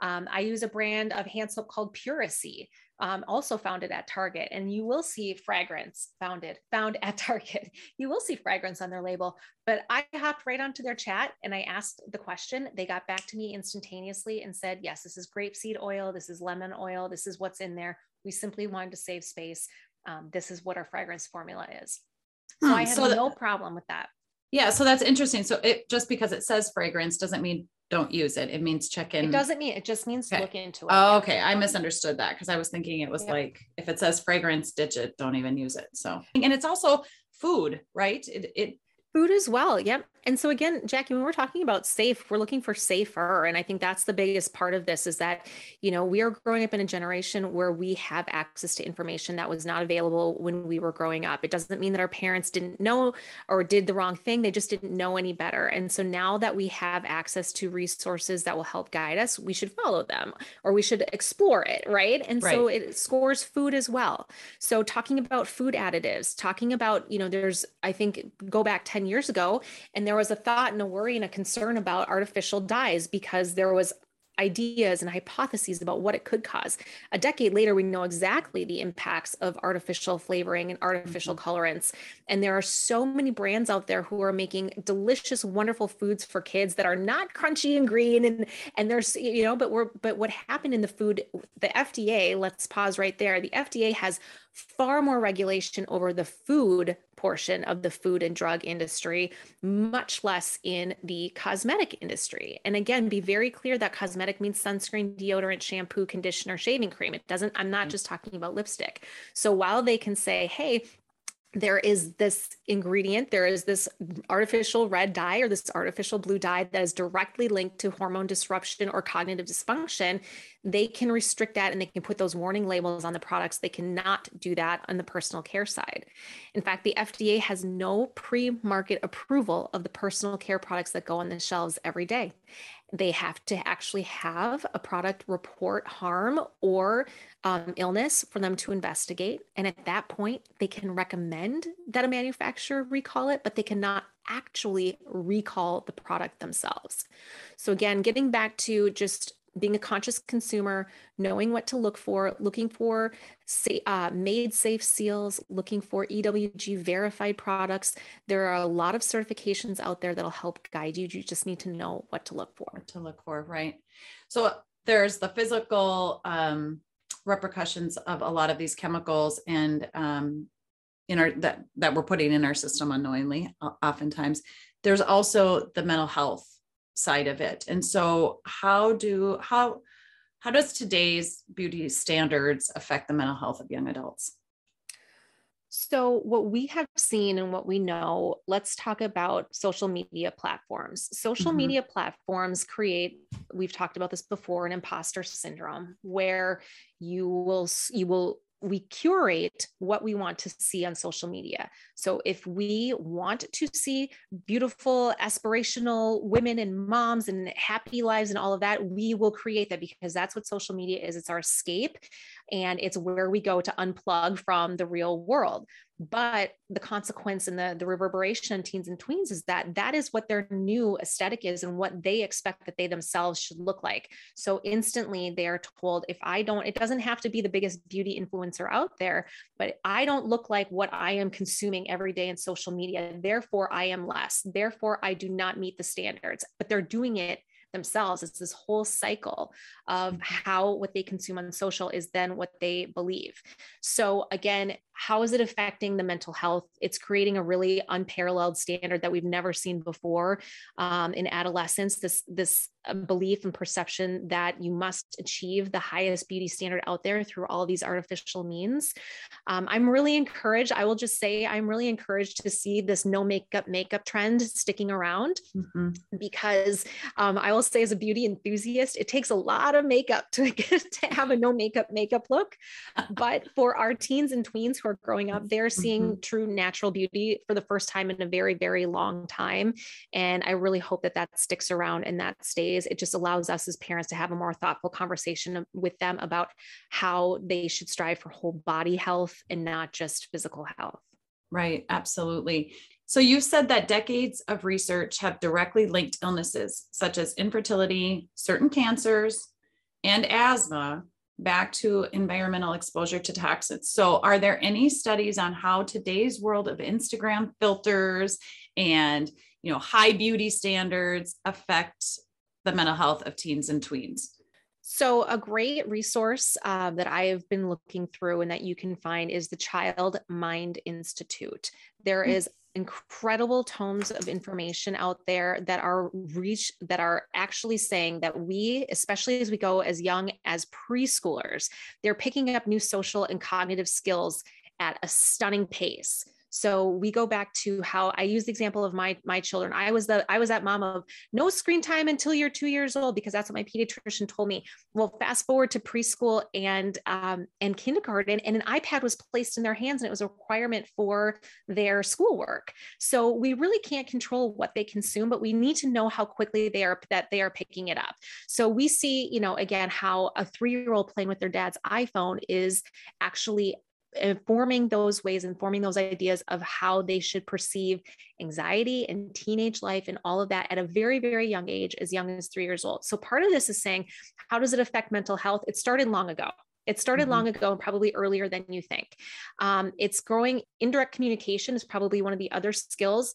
Um, I use a brand of hand soap called Puracy um, also founded at Target, and you will see fragrance founded found at Target. You will see fragrance on their label. But I hopped right onto their chat and I asked the question. They got back to me instantaneously and said, "Yes, this is grapeseed oil. This is lemon oil. This is what's in there. We simply wanted to save space. Um, this is what our fragrance formula is." So hmm, I had so no problem with that. Yeah, so that's interesting. So it just because it says fragrance doesn't mean don't use it. It means check in. It doesn't mean it just means okay. look into it. Oh, okay. I misunderstood that because I was thinking it was yep. like if it says fragrance, ditch it. Don't even use it. So and it's also food, right? It it Food as well. Yep. And so again, Jackie, when we're talking about safe, we're looking for safer. And I think that's the biggest part of this is that, you know, we are growing up in a generation where we have access to information that was not available when we were growing up. It doesn't mean that our parents didn't know or did the wrong thing. They just didn't know any better. And so now that we have access to resources that will help guide us, we should follow them or we should explore it. Right. And right. so it scores food as well. So talking about food additives, talking about, you know, there's, I think, go back 10 years ago and there was a thought and a worry and a concern about artificial dyes because there was ideas and hypotheses about what it could cause. A decade later, we know exactly the impacts of artificial flavoring and artificial mm-hmm. colorants. And there are so many brands out there who are making delicious, wonderful foods for kids that are not crunchy and green. And and there's, you know, but we're but what happened in the food, the FDA, let's pause right there. The FDA has far more regulation over the food portion of the food and drug industry, much less in the cosmetic industry. And again, be very clear that cosmetic means sunscreen, deodorant, shampoo, conditioner, shaving cream. It doesn't, I'm not mm. just talking about lipstick. So while they can say, hey, there is this ingredient, there is this artificial red dye or this artificial blue dye that is directly linked to hormone disruption or cognitive dysfunction. They can restrict that and they can put those warning labels on the products. They cannot do that on the personal care side. In fact, the FDA has no pre market approval of the personal care products that go on the shelves every day they have to actually have a product report harm or um, illness for them to investigate. And at that point, they can recommend that a manufacturer recall it, but they cannot actually recall the product themselves. So, again, getting back to just being a conscious consumer, knowing what to look for, looking for uh, made safe seals, looking for EWG verified products. There are a lot of certifications out there that'll help guide you. You just need to know what to look for. What to look for, right? So there's the physical um, repercussions of a lot of these chemicals and um, in our that that we're putting in our system unknowingly, oftentimes. There's also the mental health side of it and so how do how how does today's beauty standards affect the mental health of young adults so, what we have seen and what we know, let's talk about social media platforms. Social mm-hmm. media platforms create, we've talked about this before, an imposter syndrome where you will you will we curate what we want to see on social media. So if we want to see beautiful, aspirational women and moms and happy lives and all of that, we will create that because that's what social media is. It's our escape and it's where we go to unplug from the real world but the consequence and the, the reverberation on teens and tweens is that that is what their new aesthetic is and what they expect that they themselves should look like so instantly they are told if i don't it doesn't have to be the biggest beauty influencer out there but i don't look like what i am consuming every day in social media therefore i am less therefore i do not meet the standards but they're doing it themselves. It's this whole cycle of mm-hmm. how what they consume on social is then what they believe. So, again, how is it affecting the mental health? It's creating a really unparalleled standard that we've never seen before um, in adolescence. This this uh, belief and perception that you must achieve the highest beauty standard out there through all these artificial means. Um, I'm really encouraged. I will just say I'm really encouraged to see this no makeup makeup trend sticking around mm-hmm. because um, I will say as a beauty enthusiast, it takes a lot of makeup to get to have a no makeup makeup look. but for our teens and tweens who are growing up, they're seeing mm-hmm. true natural beauty for the first time in a very, very long time. And I really hope that that sticks around and that stays. It just allows us as parents to have a more thoughtful conversation with them about how they should strive for whole body health and not just physical health. Right, absolutely. So you said that decades of research have directly linked illnesses such as infertility, certain cancers, and asthma back to environmental exposure to toxins. So, are there any studies on how today's world of Instagram filters and you know high beauty standards affect the mental health of teens and tweens? So, a great resource uh, that I have been looking through and that you can find is the Child Mind Institute. There hmm. is incredible tomes of information out there that are reach that are actually saying that we especially as we go as young as preschoolers they're picking up new social and cognitive skills at a stunning pace so we go back to how I use the example of my my children. I was the I was that mom of no screen time until you're two years old because that's what my pediatrician told me. Well, fast forward to preschool and um, and kindergarten, and an iPad was placed in their hands, and it was a requirement for their schoolwork. So we really can't control what they consume, but we need to know how quickly they are that they are picking it up. So we see, you know, again how a three year old playing with their dad's iPhone is actually informing those ways, informing those ideas of how they should perceive anxiety and teenage life and all of that at a very, very young age, as young as three years old. So, part of this is saying, how does it affect mental health? It started long ago. It started mm-hmm. long ago and probably earlier than you think. Um, it's growing. Indirect communication is probably one of the other skills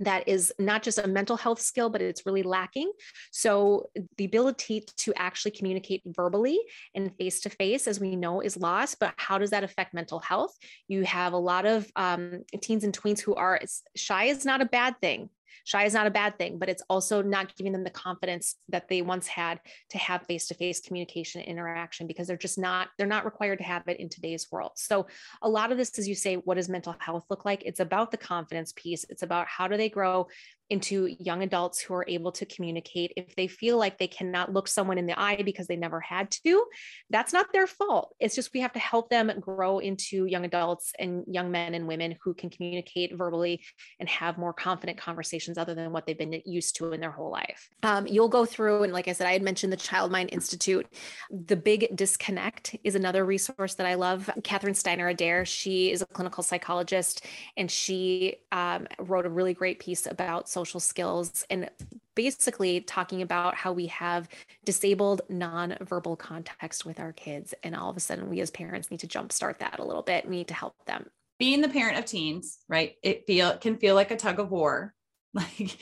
that is not just a mental health skill, but it's really lacking. So, the ability to actually communicate verbally and face to face, as we know, is lost. But how does that affect mental health? You have a lot of um, teens and tweens who are shy, is not a bad thing. Shy is not a bad thing, but it's also not giving them the confidence that they once had to have face-to-face communication interaction because they're just not they're not required to have it in today's world. So a lot of this as you say what does mental health look like? It's about the confidence piece. It's about how do they grow into young adults who are able to communicate. If they feel like they cannot look someone in the eye because they never had to, that's not their fault. It's just we have to help them grow into young adults and young men and women who can communicate verbally and have more confident conversations other than what they've been used to in their whole life. Um, you'll go through, and like I said, I had mentioned the Child Mind Institute. The Big Disconnect is another resource that I love. Catherine Steiner Adair, she is a clinical psychologist, and she um, wrote a really great piece about social skills and basically talking about how we have disabled non-verbal context with our kids. And all of a sudden we as parents need to jumpstart that a little bit. We need to help them. Being the parent of teens right? It feel can feel like a tug of war. Like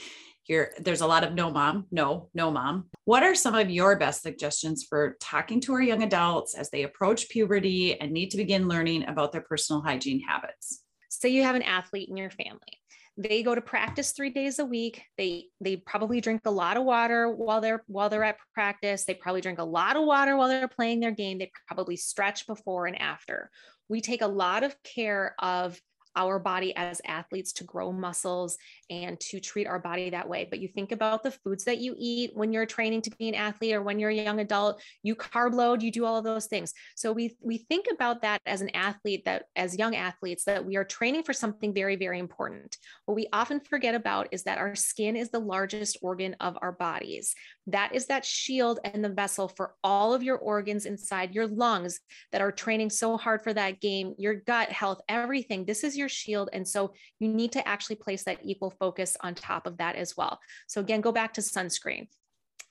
you're there's a lot of no mom no no mom. What are some of your best suggestions for talking to our young adults as they approach puberty and need to begin learning about their personal hygiene habits? So you have an athlete in your family they go to practice three days a week. They they probably drink a lot of water while they're while they're at practice. They probably drink a lot of water while they're playing their game. They probably stretch before and after. We take a lot of care of our body as athletes to grow muscles and to treat our body that way. But you think about the foods that you eat when you're training to be an athlete or when you're a young adult, you carb load, you do all of those things. So we we think about that as an athlete that as young athletes that we are training for something very very important. What we often forget about is that our skin is the largest organ of our bodies. That is that shield and the vessel for all of your organs inside your lungs that are training so hard for that game, your gut health, everything. This is your shield. And so you need to actually place that equal focus on top of that as well. So, again, go back to sunscreen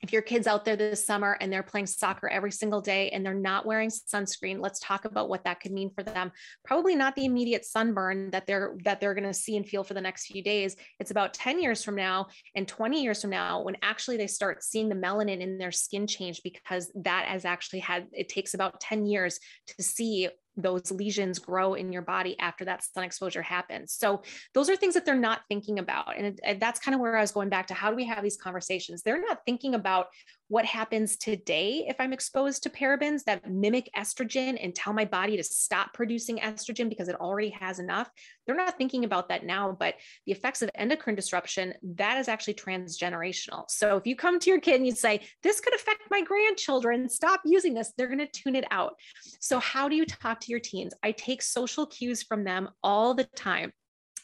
if your kids out there this summer and they're playing soccer every single day and they're not wearing sunscreen let's talk about what that could mean for them. Probably not the immediate sunburn that they're that they're going to see and feel for the next few days. It's about 10 years from now and 20 years from now when actually they start seeing the melanin in their skin change because that has actually had it takes about 10 years to see those lesions grow in your body after that sun exposure happens. So those are things that they're not thinking about. And, it, that's kind of where I was going back to how do we have these conversations? They're not thinking about what happens today if I'm exposed to parabens that mimic estrogen and tell my body to stop producing estrogen because it already has enough. They're not thinking about that now, but the effects of endocrine disruption, that is actually transgenerational. So if you come to your kid and you say, This could affect my grandchildren, stop using this, they're going to tune it out. So, how do you talk to your teens? I take social cues from them all the time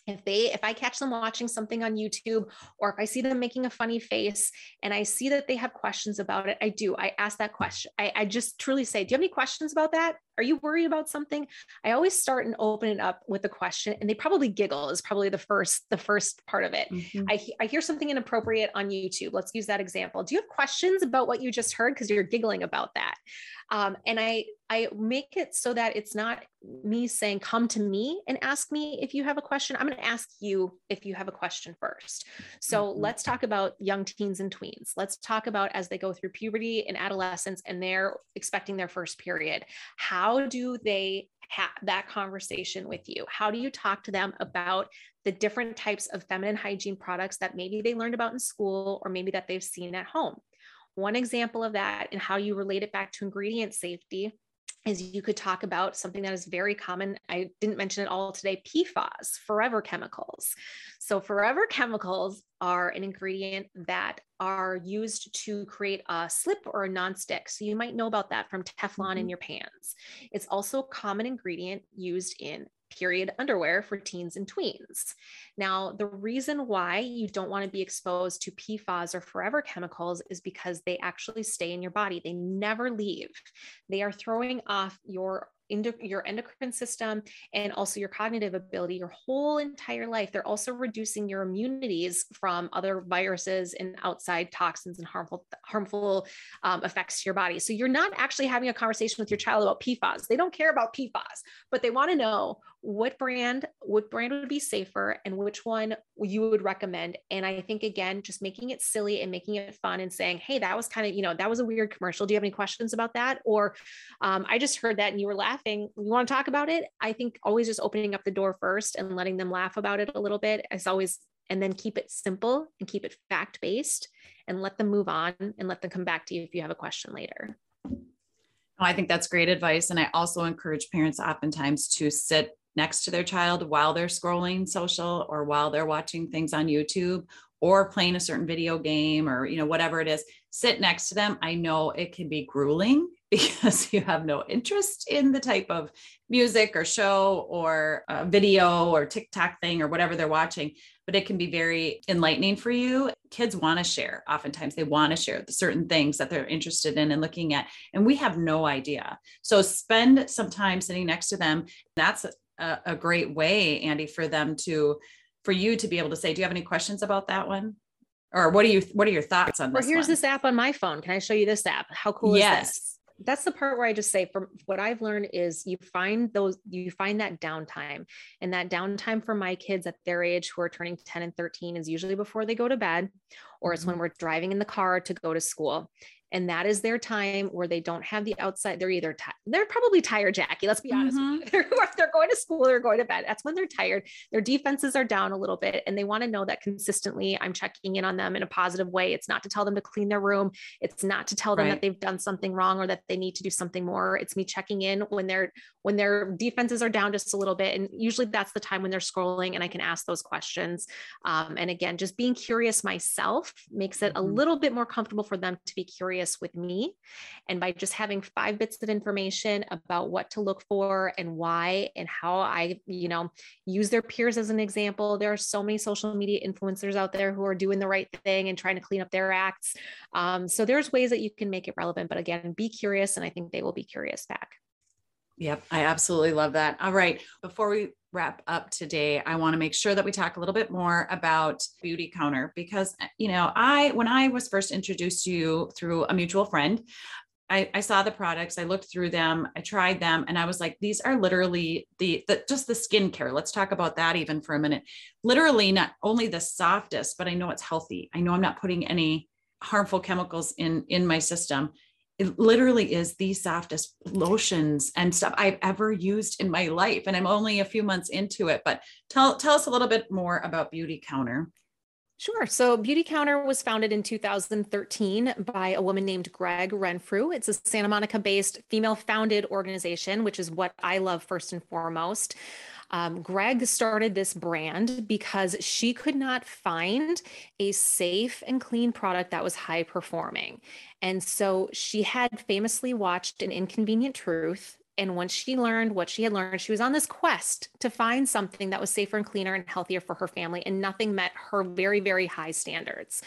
if they if i catch them watching something on youtube or if i see them making a funny face and i see that they have questions about it i do i ask that question i, I just truly say do you have any questions about that? Are you worried about something? I always start and open it up with a question and they probably giggle is probably the first the first part of it. Mm-hmm. I, I hear something inappropriate on youtube. Let's use that example. Do you have questions about what you just heard? Because you're giggling about that um, and I I make it so that it's not me saying come to me and ask me if you have a question. I'm going to ask you if you have a question first. So mm-hmm. let's talk about young teens and tweens. Let's talk about as they go through puberty and adolescence and they're expecting their first period. How do they have that conversation with you? How do you talk to them about the different types of feminine hygiene products that maybe they learned about in school or maybe that they've seen at home? One example of that and how you relate it back to ingredient safety is you could talk about something that is very common. I didn't mention it all today PFAS, forever chemicals. So, forever chemicals are an ingredient that are used to create a slip or a nonstick. So, you might know about that from Teflon mm-hmm. in your pans. It's also a common ingredient used in period underwear for teens and tweens. Now, the reason why you don't want to be exposed to PFAS or forever chemicals is because they actually stay in your body. They never leave. They are throwing off your your endocrine system and also your cognitive ability your whole entire life they're also reducing your immunities from other viruses and outside toxins and harmful harmful um, effects to your body so you're not actually having a conversation with your child about pfas they don't care about pfas but they want to know what brand what brand would be safer and which one you would recommend? And i think again just making it silly and making it fun and saying hey that was kind of you know that was a weird commercial. Do you have any questions about that? Or um, i just heard that and you were laughing. You want to talk about it? I think always just opening up the door first and letting them laugh about it a little bit is always and then keep it simple and keep it fact based and let them move on and let them come back to you if you have a question later. I think that's great advice. And I also encourage parents oftentimes to sit next to their child while they're scrolling social or while they're watching things on YouTube or playing a certain video game or you know whatever it is sit next to them i know it can be grueling because you have no interest in the type of music or show or uh, video or TikTok thing or whatever they're watching, but it can be very enlightening for you. Kids want to share. Oftentimes, they want to share the certain things that they're interested in and looking at, and we have no idea. So, spend some time sitting next to them. That's a, a great way, Andee, for them to, for you to be able to say, "Do you have any questions about that one?" Or what are you? What are your thoughts on this? Well, here's one? this app on my phone. Can I show you this app? How cool yes. is this? that's the part where I just say from what I've learned is you find those you find that downtime and that downtime for my kids at their age who are turning 10 and 13 is usually before they go to bed or it's when mm-hmm. we're driving in the car to go to school and that is their time where they don't have the outside they're either t- they're probably tired jackie let's be honest mm-hmm. they're, they're going to school they're going to bed. That's when they're tired. Their defenses are down a little bit and they want to know that consistently i'm checking in on them in a positive way. It's not to tell them to clean their room. It's not to tell them right. that they've done something wrong or that they need to do something more. It's me checking in when they're when their defenses are down just a little bit and usually that's the time when they're scrolling and i can ask those questions. Um, and again just being curious myself makes it a mm-hmm. little bit more comfortable for them to be curious curious with me. And by just having five bits of information about what to look for and why and how I, you know, use their peers as an example. There are so many social media influencers out there who are doing the right thing and trying to clean up their acts. Um, so there's ways that you can make it relevant. But again, be curious, and I think they will be curious back. Yep, I absolutely love that. All right. Before we wrap up today, I want to make sure that we talk a little bit more about Beautycounter because, eh, you know, I, when I was first introduced to you through a mutual friend, I, I, saw the products, I looked through them, I tried them, and I was like, these are literally the, the just the skincare. Let's talk about that even for a minute. Literally, not only the softest, but I know it's healthy. I know I'm not putting any harmful chemicals in in my system it literally is the softest lotions and stuff I've ever used in my life. And I'm only a few months into it, but tell, tell us a little bit more about Beautycounter. Sure. So Beautycounter was founded in 2013 by a woman named Gregg Renfrew. It's a Santa Monica based female founded organization, which is what I love first and foremost. Um, Gregg started this brand because she could not find a safe and clean product that was high performing. And so she had famously watched An Inconvenient Truth and once she learned what she had learned, she was on this quest to find something that was safer and cleaner and healthier for her family, and nothing met her very, very high standards.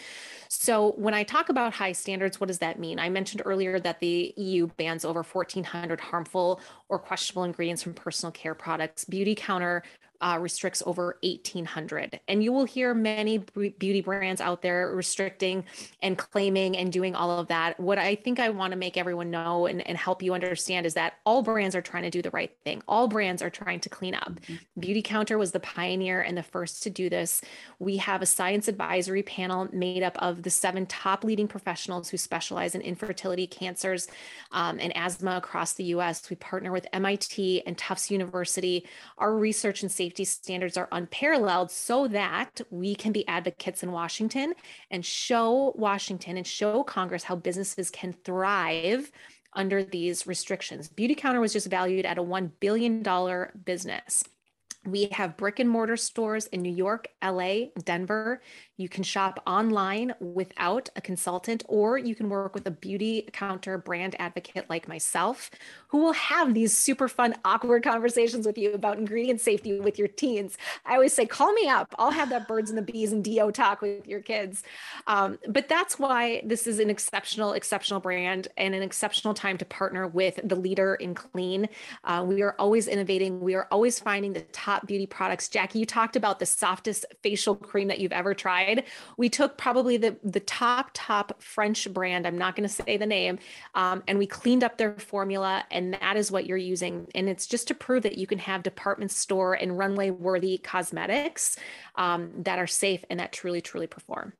So, when I talk about high standards, what does that mean? I mentioned earlier that the EU bans over 1,400 harmful or questionable ingredients from personal care products. Beautycounter uh, restricts over 1800 and you will hear many beauty brands out there restricting and claiming and doing all of that. What i think i want to make everyone know and, and help you understand is that all brands are trying to do the right thing. All brands are trying to clean up. Mm-hmm. Beautycounter was the pioneer and the first to do this. We have a science advisory panel made up of the seven top leading professionals who specialize in infertility cancers um, and asthma across the us we partner with mit and tufts university. Our research and safety safety standards are unparalleled so that we can be advocates in Washington and show Washington and show Congress how businesses can thrive under these restrictions. Beautycounter was just valued at a $1 billion business. We have brick and mortar stores in New York, LA, Denver. You can shop online without a consultant, or you can work with a Beautycounter brand advocate like myself, who will have these super fun, awkward conversations with you about ingredient safety with your teens. I always say, call me up. I'll have that birds and the bees and DO talk with your kids. Um, but that's why this is an exceptional, exceptional brand and an exceptional time to partner with the leader in clean. Uh, we are always innovating. We are always finding the top top beauty products. Jackie, you talked about the softest facial cream that you've ever tried. We took probably the, the top, top French brand, I'm not going to say the name, um, and we cleaned up their formula, and that is what you're using. And it's just to prove that you can have department store and runway worthy cosmetics um, that are safe and that truly, truly perform.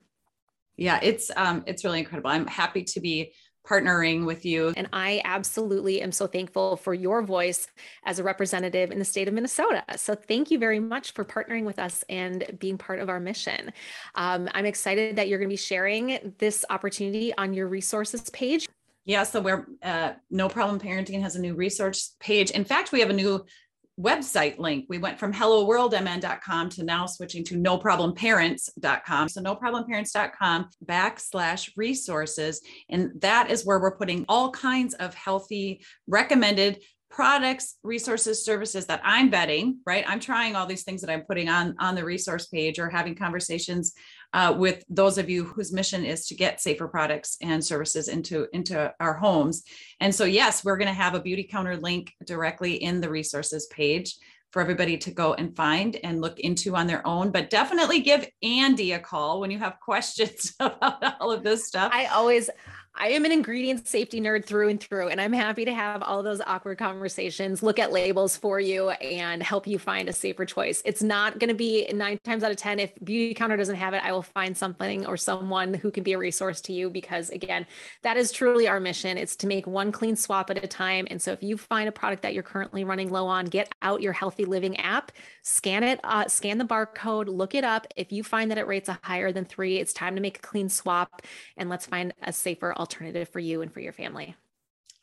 Yeah, it's um, it's really incredible. I'm happy to be partnering with you. And I absolutely am so thankful for your voice as a representative in the state of Minnesota. So thank you very much for partnering with us and being part of our mission. Um, I'm excited that you're going to be sharing this opportunity on your resources page. Yeah, so we're uh, No Problem Parenting has a new resource page. In fact, we have a new website link. We went from helloworldmn.com to now switching to noproblemparents.com. So noproblemparents.com backslash resources. And that is where we're putting all kinds of healthy recommended products resources services that i'm vetting right i'm trying all these things that i'm putting on on the resource page or having conversations uh, with those of you whose mission is to get safer products and services into into our homes. And so yes we're going to have a Beautycounter link directly in the resources page for everybody to go and find and look into on their own. But definitely give Andee a call when you have questions about all of this stuff. I always I am an ingredient safety nerd through and through, and I'm happy to have all those awkward conversations, look at labels for you, and help you find a safer choice. It's not going to be nine times out of 10. If Beautycounter doesn't have it, I will find something or someone who can be a resource to you because, again, that is truly our mission. It's to make one clean swap at a time. And so if you find a product that you're currently running low on, get out your Healthy Living app, scan it, uh, scan the barcode, look it up. If you find that it rates a higher than three, it's time to make a clean swap and let's find a safer alternative for you and for your family.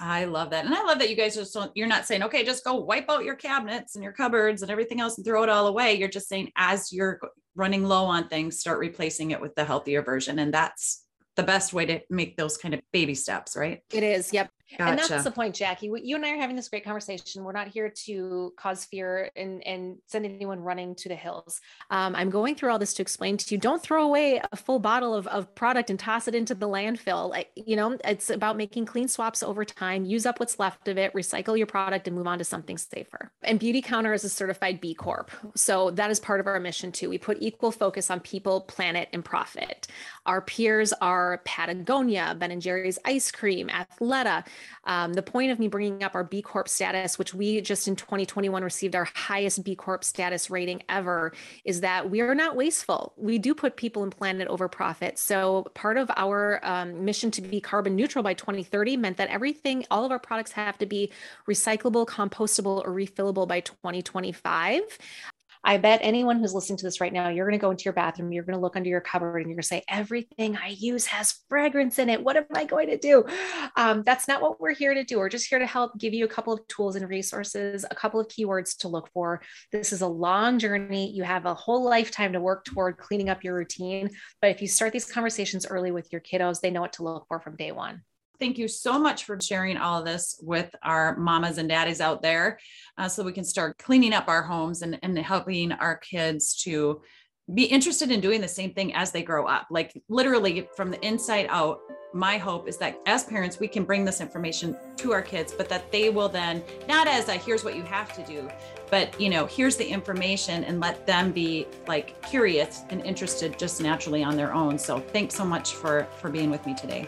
I love that. And I love that you guys just don't, you're not saying, okay, just go wipe out your cabinets and your cupboards and everything else and throw it all away. You're just saying, as you're running low on things, start replacing it with the healthier version. And that's the best way to make those kind of baby steps, right? It is. Yep. Gotcha. And that's the point, Jackie. You and I are having this great conversation. We're not here to cause fear and, and send anyone running to the hills. Um, I'm going through all this to explain to you don't throw away a full bottle of, of product and toss it into the landfill. Like, you know, it's about making clean swaps over time, use up what's left of it, recycle your product, and move on to something safer. And Beautycounter is a certified B Corp. So that is part of our mission too. We put equal focus on people, planet, and profit. Our peers are Patagonia, Ben and Jerry's ice cream, Athleta. Um, the point of me bringing up our B Corp status, which we just in 2021 received our highest B Corp status rating ever, is that we are not wasteful. We do put people and planet over profit. So part of our um, mission to be carbon neutral by 2030 meant that everything, all of our products have to be recyclable, compostable, or refillable by 2025. I bet anyone who's listening to this right now, you're going to go into your bathroom, you're going to look under your cupboard, and you're going to say, Everything I use has fragrance in it. What am I going to do? Um, that's not what we're here to do. We're just here to help give you a couple of tools and resources, a couple of keywords to look for. This is a long journey. You have a whole lifetime to work toward cleaning up your routine. But if you start these conversations early with your kiddos, they know what to look for from day one thank you so much for sharing all of this with our mamas and daddies out there uh, so we can start cleaning up our homes and, and helping our kids to be interested in doing the same thing as they grow up. Like literally from the inside out my hope is that as parents we can bring this information to our kids but that they will then not as a here's what you have to do but you know here's the information and let them be like curious and interested just naturally on their own. So thanks so much for for being with me today